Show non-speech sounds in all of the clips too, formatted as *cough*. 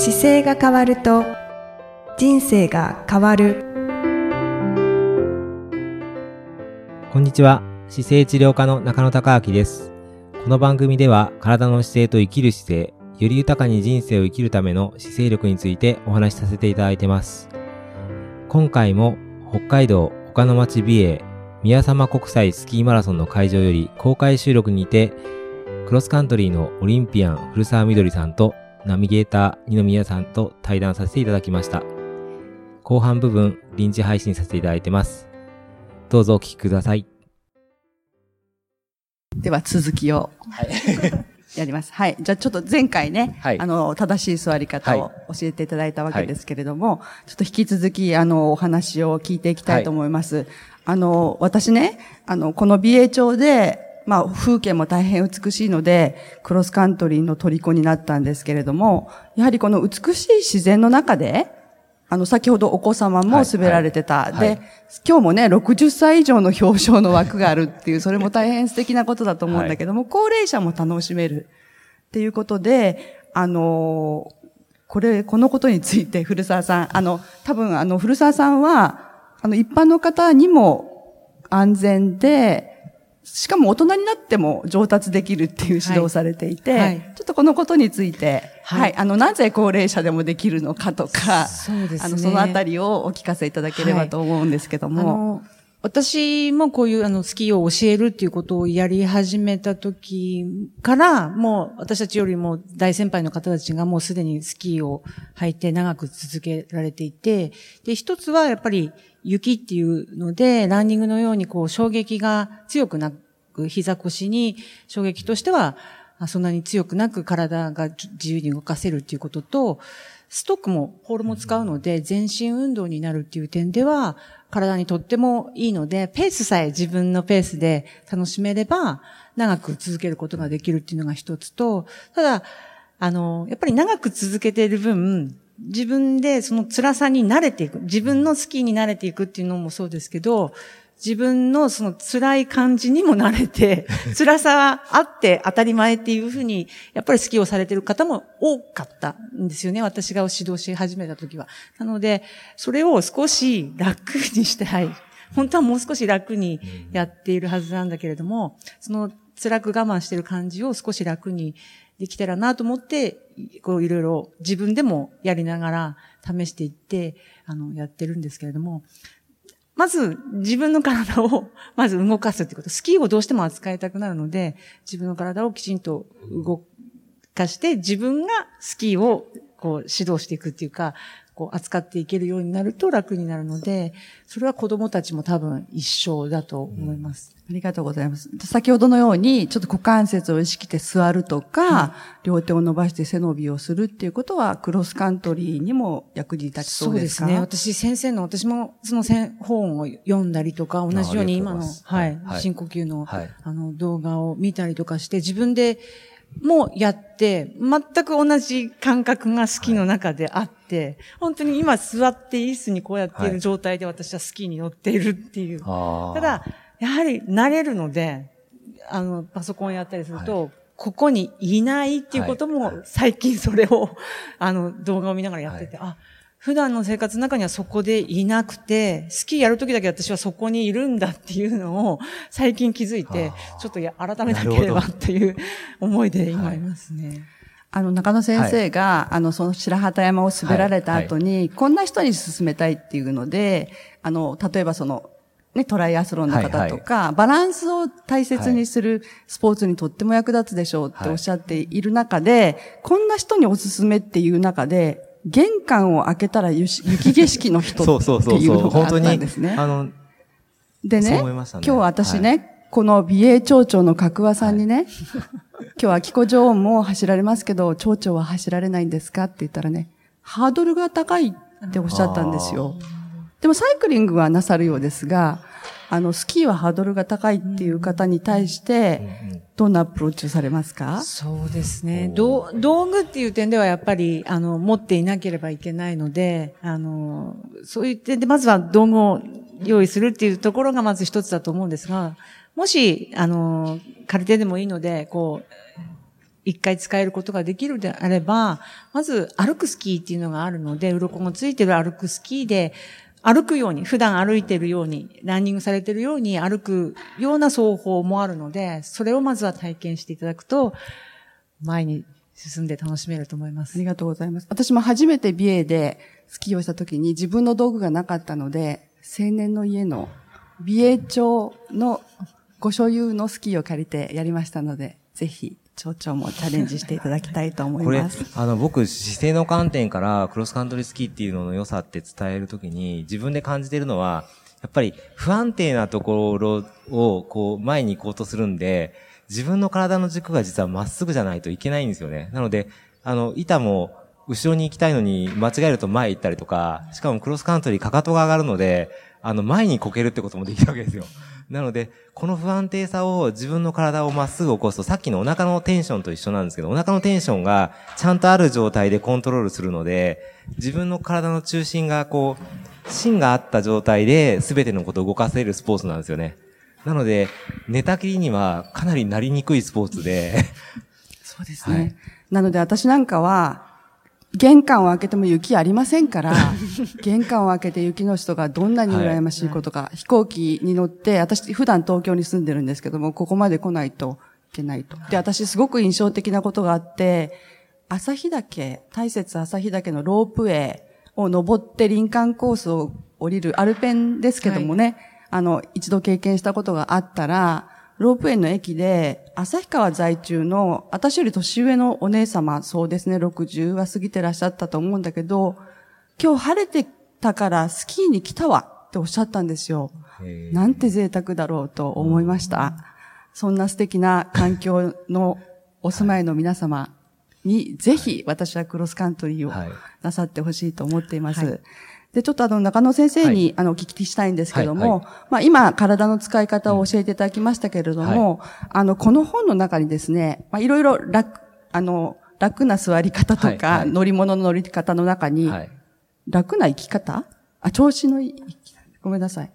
姿勢が変わると人生が変わる。こんにちは。姿勢治療科の中野孝明です。この番組では体の姿勢と生きる姿勢より豊かに人生を生きるための姿勢力についてお話しさせていただいてます。今回も北海道岡野町美瑛宮様国際スキーマラソンの会場より公開収録にてクロスカントリーのオリンピアン古澤みどりさんとナビゲーター二宮さんと対談させていただきました。後半部分臨時配信させていただいてます。どうぞお聞きください。では続きを。はい。やります。はい。じゃあちょっと前回ね、はい、あの、正しい座り方を教えていただいたわけですけれども、はい、ちょっと引き続き、あの、お話を聞いていきたいと思います。はい、あの、私ね、あの、この美瑛町で、まあ、風景も大変美しいので、クロスカントリーの虜になったんですけれども、やはりこの美しい自然の中で、あの、先ほどお子様も滑られてた。はいはい、で、今日もね、60歳以上の表彰の枠があるっていう、それも大変素敵なことだと思うんだけども、はい、高齢者も楽しめるっていうことで、あの、これ、このことについて古澤さん、あの、多分あの、古澤さんは、あの、一般の方にも安全で、しかも大人になっても上達できるっていう指導をされていて、はいはい、ちょっとこのことについて、はい、はい、あの、なぜ高齢者でもできるのかとか、そうですね。あの、そのあたりをお聞かせいただければと思うんですけども。私もこういうあのスキーを教えるっていうことをやり始めた時から、もう私たちよりも大先輩の方たちがもうすでにスキーを履いて長く続けられていて、で、一つはやっぱり雪っていうので、ランニングのようにこう衝撃が強くなく、膝腰に衝撃としてはそんなに強くなく体が自由に動かせるっていうことと、ストックも、ポールも使うので、全身運動になるっていう点では、体にとってもいいので、ペースさえ自分のペースで楽しめれば、長く続けることができるっていうのが一つと、ただ、あの、やっぱり長く続けている分、自分でその辛さに慣れていく、自分のスキーに慣れていくっていうのもそうですけど、自分のその辛い感じにも慣れて、*laughs* 辛さはあって当たり前っていうふうに、やっぱり好きをされてる方も多かったんですよね。私が指導し始めた時は。なので、それを少し楽にしたい。本当はもう少し楽にやっているはずなんだけれども、その辛く我慢してる感じを少し楽にできたらなと思って、こういろいろ自分でもやりながら試していって、あの、やってるんですけれども、まず自分の体を *laughs* まず動かすってこと。スキーをどうしても扱いたくなるので、自分の体をきちんと動かして、自分がスキーをこう指導していくっていうか、こう扱っていけるようになると楽になるので、それは子供たちも多分一緒だと思います。ありがとうございます。先ほどのように、ちょっと股関節を意識して座るとか、はい、両手を伸ばして背伸びをするっていうことは、クロスカントリーにも役に立ちそうですか？そうですね。私、先生の、私もその本を読んだりとか、同じように今の、はい、はい、深呼吸の、はい、あの、動画を見たりとかして、自分でもやって、全く同じ感覚がスキーの中であって、はい、本当に今座って椅子にこうやっている状態で私はスキーに乗っているっていう。はい、ただ、やはり慣れるので、あの、パソコンやったりすると、はい、ここにいないっていうことも、最近それを、あの、動画を見ながらやってて、あ、普段の生活の中にはそこでいなくて、スキーやるときだけ私はそこにいるんだっていうのを最近気づいて、ちょっとや改めなければっていう思いで今いますね。はい、あの、中野先生が、はい、あの、その白旗山を滑られた後に、はい、こんな人に進めたいっていうので、あの、例えばその、ね、トライアスロンの方とか、はいはい、バランスを大切にするスポーツにとっても役立つでしょうっておっしゃっている中で、こんな人におすすめっていう中で、玄関を開けたら雪景色の人っていうのがあったんですね。あの、でね、ね。今日私ね、はい、この美瑛町長の角和さんにね、はい、今日は木子女王も走られますけど、町長は走られないんですかって言ったらね、ハードルが高いっておっしゃったんですよ。でもサイクリングはなさるようですが、あの、スキーはハードルが高いっていう方に対して、どんなアプローチをされますか？そうですね。道具っていう点ではやっぱり、あの、持っていなければいけないので、あの、そういう点で、まずは道具を用意するっていうところがまず一つだと思うんですが、もし、あの、借りてでもいいので、こう、一回使えることができるであれば、まず歩くスキーっていうのがあるので、鱗がついてる歩くスキーで、歩くように、普段歩いてるように、ランニングされてるように歩くような奏法もあるので、それをまずは体験していただくと、前に進んで楽しめると思います。ありがとうございます。私も初めて美瑛でスキーをした時に自分の道具がなかったので、青年の家の美瑛町のご所有のスキーを借りてやりましたので、ぜひ町長もチャレンジしていただきたいと思います。これ、あの、僕、姿勢の観点からクロスカントリースキーっていうのの良さって伝えるときに、自分で感じてるのは、やっぱり不安定なところを、こう、前に行こうとするんで、自分の体の軸が実はまっすぐじゃないといけないんですよね。なので、あの、板も、後ろに行きたいのに間違えると前行ったりとか、しかもクロスカントリーかかとが上がるので、あの、前にこけるってこともできるわけですよ。*laughs* なので、この不安定さを自分の体をまっすぐ起こすと、さっきのお腹のテンションと一緒なんですけど、お腹のテンションがちゃんとある状態でコントロールするので、自分の体の中心がこう、芯があった状態で全てのことを動かせるスポーツなんですよね。なので、寝たきりにはかなりなりにくいスポーツで。*laughs* そうですね。はい、なので私なんかは、玄関を開けても雪ありませんから、*laughs* 玄関を開けて雪の人がどんなに羨ましいことか、はい、飛行機に乗って、私普段東京に住んでるんですけども、ここまで来ないといけないと。で、私すごく印象的なことがあって、朝日岳、大雪朝日岳のロープウェイを登って林間コースを降りるアルペンですけどもね、はい、あの、一度経験したことがあったら、ロープウェイの駅で、旭川在中の、私より年上のお姉様、そうですね、60は過ぎてらっしゃったと思うんだけど、今日晴れてたからスキーに来たわっておっしゃったんですよ。なんて贅沢だろうと思いました。そんな素敵な環境のお住まいの皆様に、ぜひ私はクロスカントリーをなさってほしいと思っています。はいで、ちょっとあの、中野先生に、はい、あの、お聞きしたいんですけども、はいはい、まあ、今、体の使い方を教えていただきましたけれども、あの、この本の中にですね、まあ、いろいろ楽、あの、楽な座り方とか、乗り物の乗り方の中に、楽な生き方？あ、調子のいい、ごめんなさい。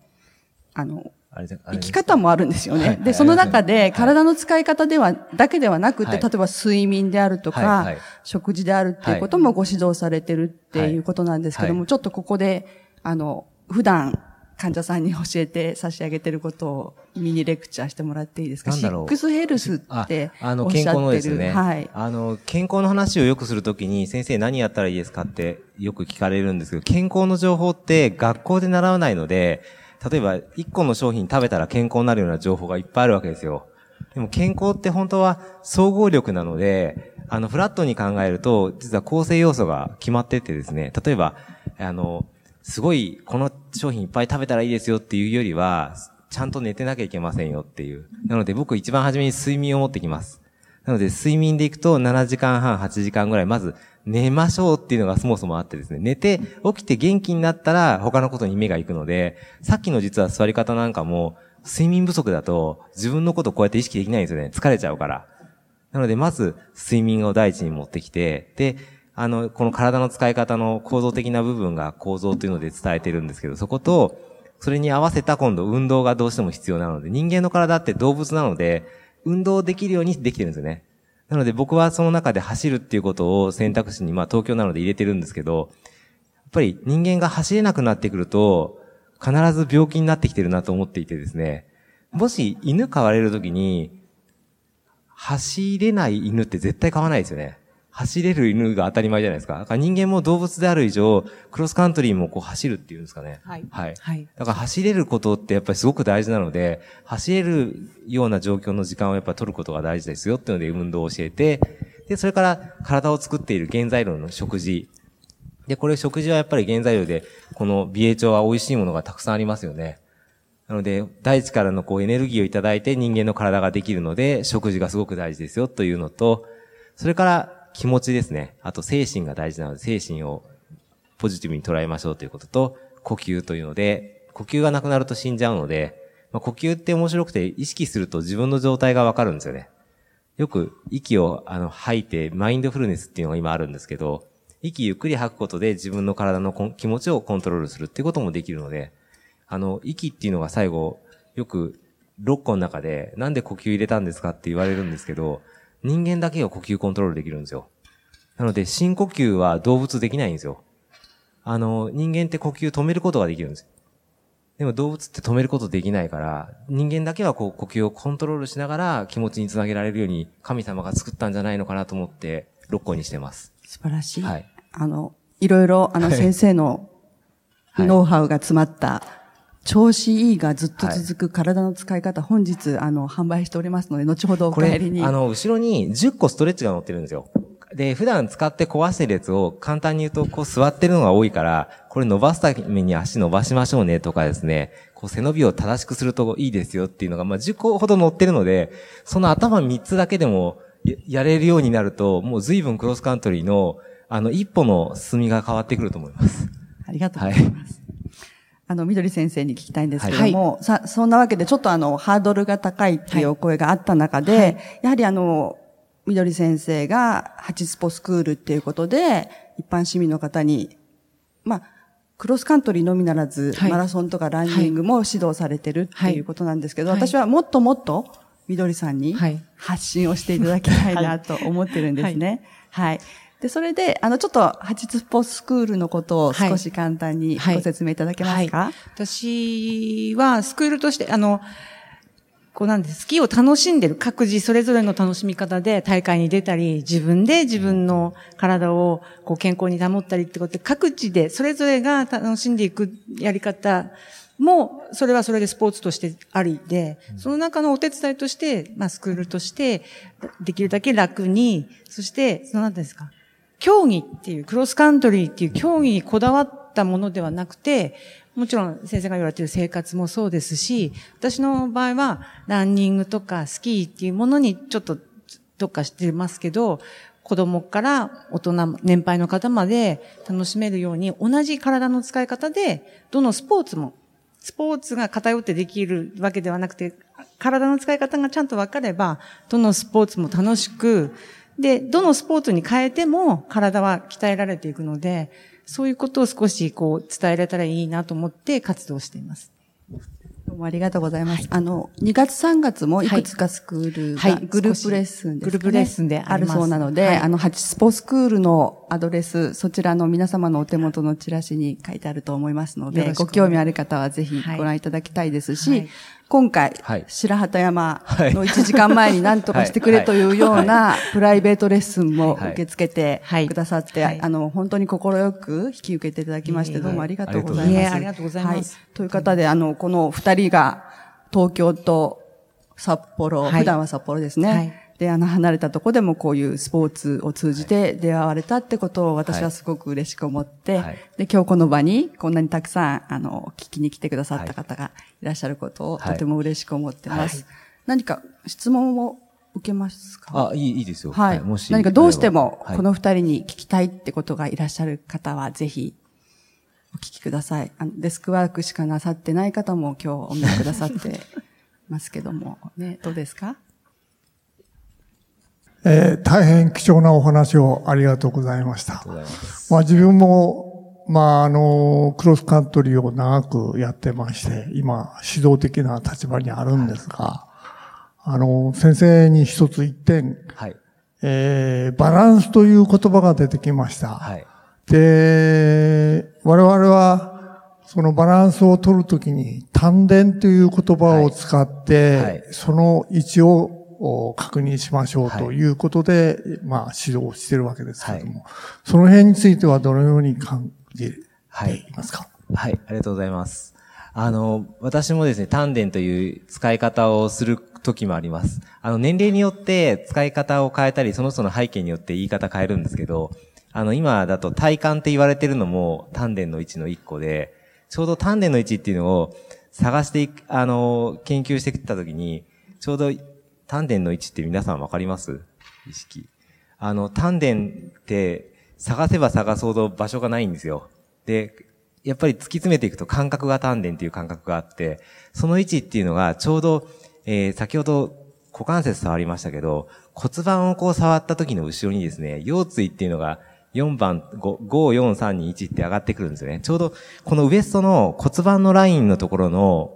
あの、生き方もあるんですよね。で、その中で体の使い方では、だけではなくて、例えば睡眠であるとか、食事であるっていうこともご指導されてるっていうことなんですけども、ちょっとここで、あの、普段患者さんに教えて差し上げてることをミニレクチャーしてもらっていいですか？シックスヘルスってあの、健康のですね。はい。あの、健康の話をよくするときに、先生何やったらいいですかってよく聞かれるんですけど、健康の情報って学校で習わないので、例えば、1個の商品食べたら健康になるような情報がいっぱいあるわけですよ。でも健康って本当は総合力なので、あの、フラットに考えると、実は構成要素が決まっててですね、例えば、あの、すごい、この商品いっぱい食べたらいいですよっていうよりは、ちゃんと寝てなきゃいけませんよっていう。なので僕一番初めに睡眠を持ってきます。なので睡眠でいくと7時間半、8時間ぐらい、まず寝ましょうっていうのがそもそもあってですね、寝て起きて元気になったら他のことに目が行くので、さっきの実は座り方なんかも、睡眠不足だと自分のことこうやって意識できないんですよね。疲れちゃうから。なので、まず睡眠を第一に持ってきて、で、あの、この体の使い方の構造的な部分が構造というので伝えてるんですけど、そこと、それに合わせた今度運動がどうしても必要なので、人間の体って動物なので、運動できるようにできてるんですよね。なので僕はその中で走るっていうことを選択肢に、まあ東京なので入れてるんですけど、やっぱり人間が走れなくなってくると、必ず病気になってきてるなと思っていてですね、もし犬飼われるときに、走れない犬って絶対飼わないですよね。走れる犬が当たり前じゃないですか。だから人間も動物である以上、クロスカントリーもこう走るっていうんですかね。はい。はい。はい。だから走れることってやっぱりすごく大事なので、走れるような状況の時間をやっぱり取ることが大事ですよっていうので運動を教えて、で、それから体を作っている原材料の食事。で、これ食事はやっぱり原材料で、この美瑛町は美味しいものがたくさんありますよね。なので、大地からのこうエネルギーをいただいて人間の体ができるので、食事がすごく大事ですよというのと、それから気持ちですね。あと精神が大事なので、精神をポジティブに捉えましょうということと、呼吸というので、呼吸がなくなると死んじゃうので、まあ、呼吸って面白くて意識すると自分の状態がわかるんですよね。よく息をあの吐いてマインドフルネスっていうのが今あるんですけど、息ゆっくり吐くことで自分の体の気持ちをコントロールするっていうこともできるので、あの、息っていうのが最後、よく6個の中でなんで呼吸入れたんですかって言われるんですけど、人間だけが呼吸コントロールできるんですよ。なので、深呼吸は動物できないんですよ。あの、人間って呼吸止めることができるんですよ。でも動物って止めることできないから、人間だけはこう呼吸をコントロールしながら気持ちにつなげられるように神様が作ったんじゃないのかなと思って6個にしてます。素晴らしい。はい。あの、いろいろあの先生のノウハウが詰まった、調子いいがずっと続く体の使い方、はい、本日、あの、販売しておりますので、後ほどお帰りに。あの、後ろに10個ストレッチが載ってるんですよ。で、普段使って壊してるやつを簡単に言うと、こう座ってるのが多いから、これ伸ばすために足伸ばしましょうねとかですね、こう背伸びを正しくするといいですよっていうのが、まあ、10個ほど載ってるので、その頭3つだけでもやれるようになると、もう随分クロスカントリーの、あの、一歩の進みが変わってくると思います。ありがとうございます。はいあの、みどり先生に聞きたいんですけども、はい、さ、そんなわけでちょっとあの、ハードルが高いっていうお声があった中で、はい、やはりあの、みどり先生が、ハチスポスクールっていうことで、一般市民の方に、まあ、クロスカントリーのみならず、はい、マラソンとかランニングも指導されてるっていうことなんですけど、私はもっともっと、みどりさんに発信をしていただきたいなと思ってるんですね。はい。で、それで、あの、ちょっと、ハチスポスクールのことを少し簡単にご説明いただけますか、はい。はい、私は、スクールとして、あの、こうなんです、スキーを楽しんでる各自それぞれの楽しみ方で大会に出たり、自分で自分の体をこう健康に保ったりってことで、各地でそれぞれが楽しんでいくやり方も、それはそれでスポーツとしてありで、その中のお手伝いとして、まあスクールとして、できるだけ楽に、そして、そのなんですか、競技っていう、クロスカントリーっていう競技にこだわったものではなくて、もちろん先生が言われている生活もそうですし、私の場合はランニングとかスキーっていうものにちょっと特化してますけど、子供から大人、年配の方まで楽しめるように同じ体の使い方で、どのスポーツも、スポーツが偏ってできるわけではなくて、体の使い方がちゃんと分かれば、どのスポーツも楽しく、で、どのスポーツに変えても体は鍛えられていくので、そういうことを少しこう伝えられたらいいなと思って活動しています。どうもありがとうございます。はい、あの、2月3月もい。くつかスクールが、グループレッスンです、ね、グループレッスンであるそうなので、はい、あの、ハチスポスクールのアドレス、そちらの皆様のお手元のチラシに書いてあると思いますので、ご興味ある方はぜひご覧いただきたいですし、はい、今回、はい、白畑山の1時間前に何とかしてくれというようなプライベートレッスンも受け付けてくださって、あの、本当に心よく引き受けていただきまして、どうもありがとうございます。ありがとうございます。という方で、あの、この二人が東京と札幌、普段は札幌ですね。で、あの、離れたとこでもこういうスポーツを通じて出会われたってことを私はすごく嬉しく思って、はい、で、今日この場にこんなにたくさん、あの、聞きに来てくださった方がいらっしゃることをとても嬉しく思ってます。はい、何か質問を受けますか？あ、いい、いいですよ。はい。もし。何かどうしても、この二人に聞きたいってことがいらっしゃる方は、ぜひ、お聞きください。あのデスクワークしかなさってない方も今日お見えくださってますけども、*laughs* ね、どうですか？えー、大変貴重なお話をありがとうございました。まあ自分も、まああの、クロスカントリーを長くやってまして、今指導的な立場にあるんですが、あの、先生に一つ一点、はい、えー、バランスという言葉が出てきました。はい、で、我々は、そのバランスを取るときに、丹田という言葉を使って、はい。はい、その位置をを確認しましょうということで、はい、まあ指導してるわけですけども、はい、その辺についてはどのように感じていますか、はい、はい、ありがとうございます。あの、私もですね、丹田という使い方をする時もあります。あの、年齢によって使い方を変えたり、その人の背景によって言い方変えるんですけど、あの、今だと体幹って言われてるのも丹田の位置の一個で、ちょうど丹田の位置っていうのを探していく、あの、研究してきた時に、ちょうど丹田の位置って皆さんわかります？意識。あの、丹田って探せば探そうと場所がないんですよ。で、やっぱり突き詰めていくと感覚が丹田っていう感覚があって、その位置っていうのがちょうど、えー、先ほど股関節触りましたけど、骨盤をこう触った時の後ろにですね、腰椎っていうのが4番、5、5、4、3、2、1って上がってくるんですよね。ちょうどこのウエストの骨盤のラインのところの、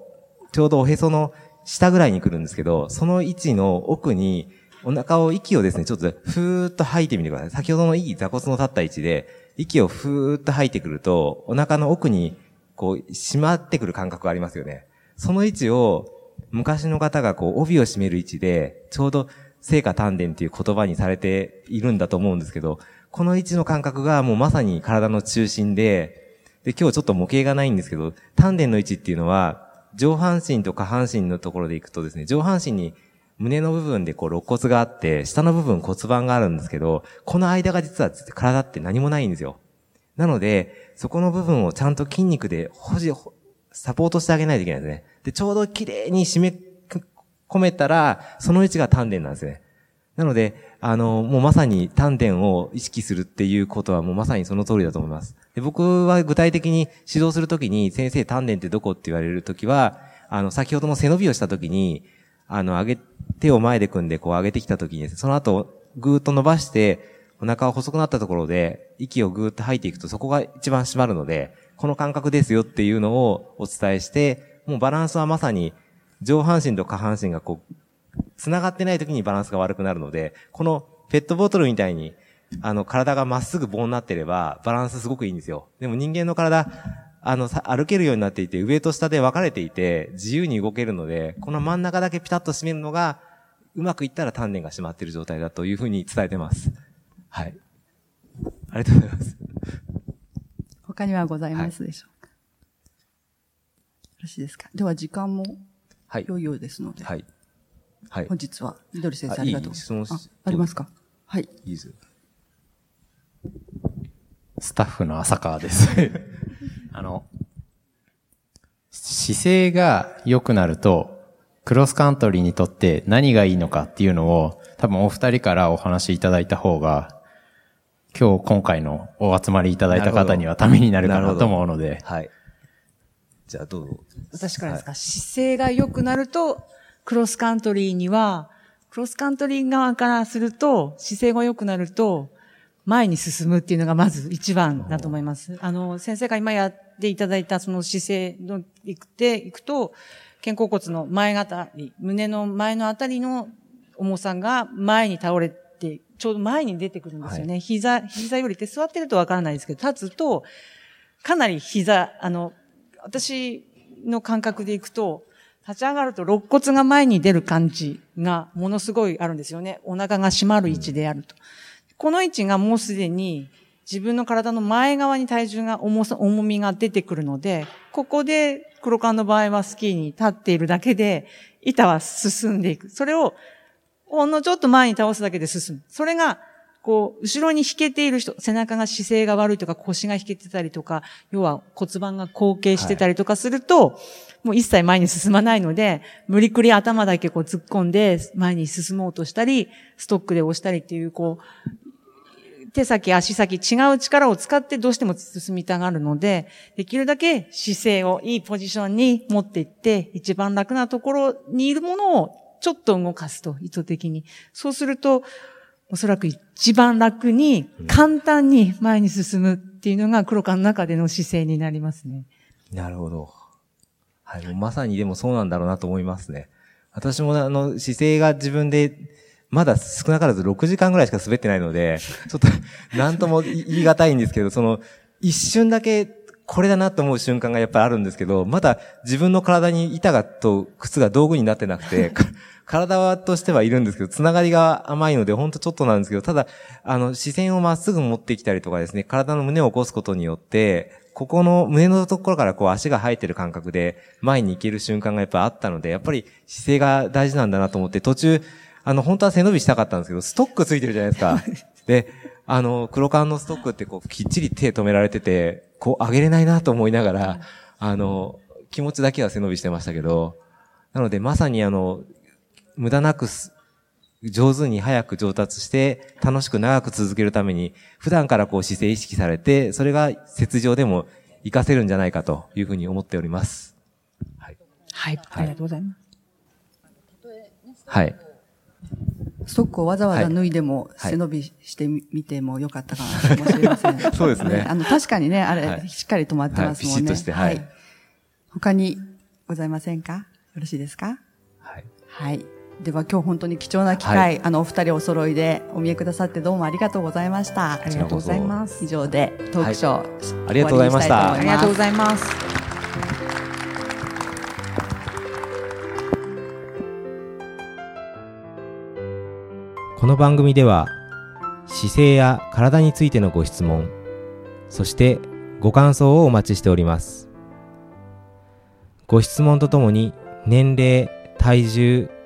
ちょうどおへその下ぐらいに来るんですけど、その位置の奥に、お腹を、息をですね、ちょっとふーっと吐いてみてください。先ほどのいい座骨の立った位置で、息をふーっと吐いてくると、お腹の奥に、こう、締まってくる感覚がありますよね。その位置を、昔の方がこう、帯を締める位置で、ちょうど、聖火丹田っていう言葉にされているんだと思うんですけど、この位置の感覚がもうまさに体の中心で、で、今日ちょっと模型がないんですけど、丹田の位置っていうのは、上半身と下半身のところでいくとですね、上半身に胸の部分でこう肋骨があって、下の部分骨盤があるんですけど、この間が実は体って何もないんですよ。なので、そこの部分をちゃんと筋肉で保持、サポートしてあげないといけないですね。で、ちょうど綺麗に締め込めたら、その位置が丹田なんですね。なので、あの、もうまさに丹田を意識するっていうことはもうまさにその通りだと思います。で僕は具体的に指導するときに、先生丹田ってどこって言われるときは、あの、先ほどの背伸びをしたときに、あの、上げ、手を前で組んでこう上げてきたときに、その後、ぐーっと伸ばして、お腹が細くなったところで、息をぐーっと吐いていくと、そこが一番締まるので、この感覚ですよっていうのをお伝えして、もうバランスはまさに、上半身と下半身がこう、繋がってない時にバランスが悪くなるので、このペットボトルみたいに、あの、体がまっすぐ棒になってれば、バランスすごくいいんですよ。でも人間の体、あの、歩けるようになっていて、上と下で分かれていて、自由に動けるので、この真ん中だけピタッと締めるのが、うまくいったら丹田が締まっている状態だというふうに伝えてます。はい。ありがとうございます。他にはございますでしょうか、はい、よろしいですか？では時間も良いようですので。はい。はい。本日は、緑先生ありがとうございます。あありますか？はい。いいです。スタッフの浅川です *laughs* あの、姿勢が良くなると、クロスカントリーにとって何がいいのかっていうのを、多分お二人からお話しいただいた方が、今日今回のお集まりいただいた方にはためになるかなと思うので。はい。じゃあどうぞ。私からですか、はい、姿勢が良くなると、クロスカントリーには、クロスカントリー側からすると、姿勢が良くなると、前に進むっていうのがまず一番だと思います。あの、先生が今やっていただいたその姿勢のいくていくと、肩甲骨の前あたり、胸の前のあたりの重さが前に倒れて、ちょうど前に出てくるんですよね。はい、膝、膝よりって座ってるとわからないですけど、立つと、かなり膝、あの、私の感覚でいくと、立ち上がると肋骨が前に出る感じがものすごいあるんですよね。お腹が締まる位置であると。この位置がもうすでに自分の体の前側に体重が重さ、重みが出てくるので、ここで黒缶の場合はスキーに立っているだけで、板は進んでいく。それを、ほんのちょっと前に倒すだけで進む。それがこう、後ろに引けている人、背中が姿勢が悪いとか腰が引けてたりとか、要は骨盤が後傾してたりとかすると、はい、もう一切前に進まないので、無理くり頭だけこう突っ込んで前に進もうとしたり、ストックで押したりっていう、こう、手先、足先、違う力を使ってどうしても進みたがるので、できるだけ姿勢をいいポジションに持っていって、一番楽なところにいるものをちょっと動かすと、意図的に。そうすると、おそらく一番楽に、簡単に前に進むっていうのが黒川の中での姿勢になりますね。なるほど。はい、もうまさにでもそうなんだろうなと思いますね。私もあの、姿勢が自分で、まだ少なからず6時間ぐらいしか滑ってないので、*laughs* ちょっと、なんとも言い難いんですけど、その、一瞬だけこれだなと思う瞬間がやっぱりあるんですけど、まだ自分の体に板がと靴が道具になってなくて、*laughs* 体としてはいるんですけど、つながりが甘いので、ほんとちょっとなんですけど、ただ、あの、視線をまっすぐ持ってきたりとかですね、体の胸を起こすことによって、ここの胸のところからこう足が生えてる感覚で前に行ける瞬間がやっぱあったので、やっぱり姿勢が大事なんだなと思って、途中、あの、本当は背伸びしたかったんですけど、ストックついてるじゃないですか。*laughs* で、あの、黒缶のストックってこう、きっちり手止められてて、こう、上げれないなと思いながら、あの、気持ちだけは背伸びしてましたけど、なので、まさにあの、無駄なく上手に早く上達して楽しく長く続けるために普段からこう姿勢意識されてそれが雪上でも活かせるんじゃないかというふうに思っております。はい。はい。ありがとうございます。はい。ストックをわざわざ脱いでも背伸びしてみてもよかったかもしれません。*laughs* そうですね。あの、確かにね、あれ、しっかり止まってますもんね。はい、ピシッとして、はい。他にございませんか？よろしいですか？はい。はい。では今日本当に貴重な機会、はい、あのお二人お揃いでお見えくださってどうもありがとうございました。ありがとうございます。以上でトークショー、はい、ありがとうございました。ありがとうございます。この番組では姿勢や体についてのご質問、そしてご感想をお待ちしております。ご質問とともに年齢、体重、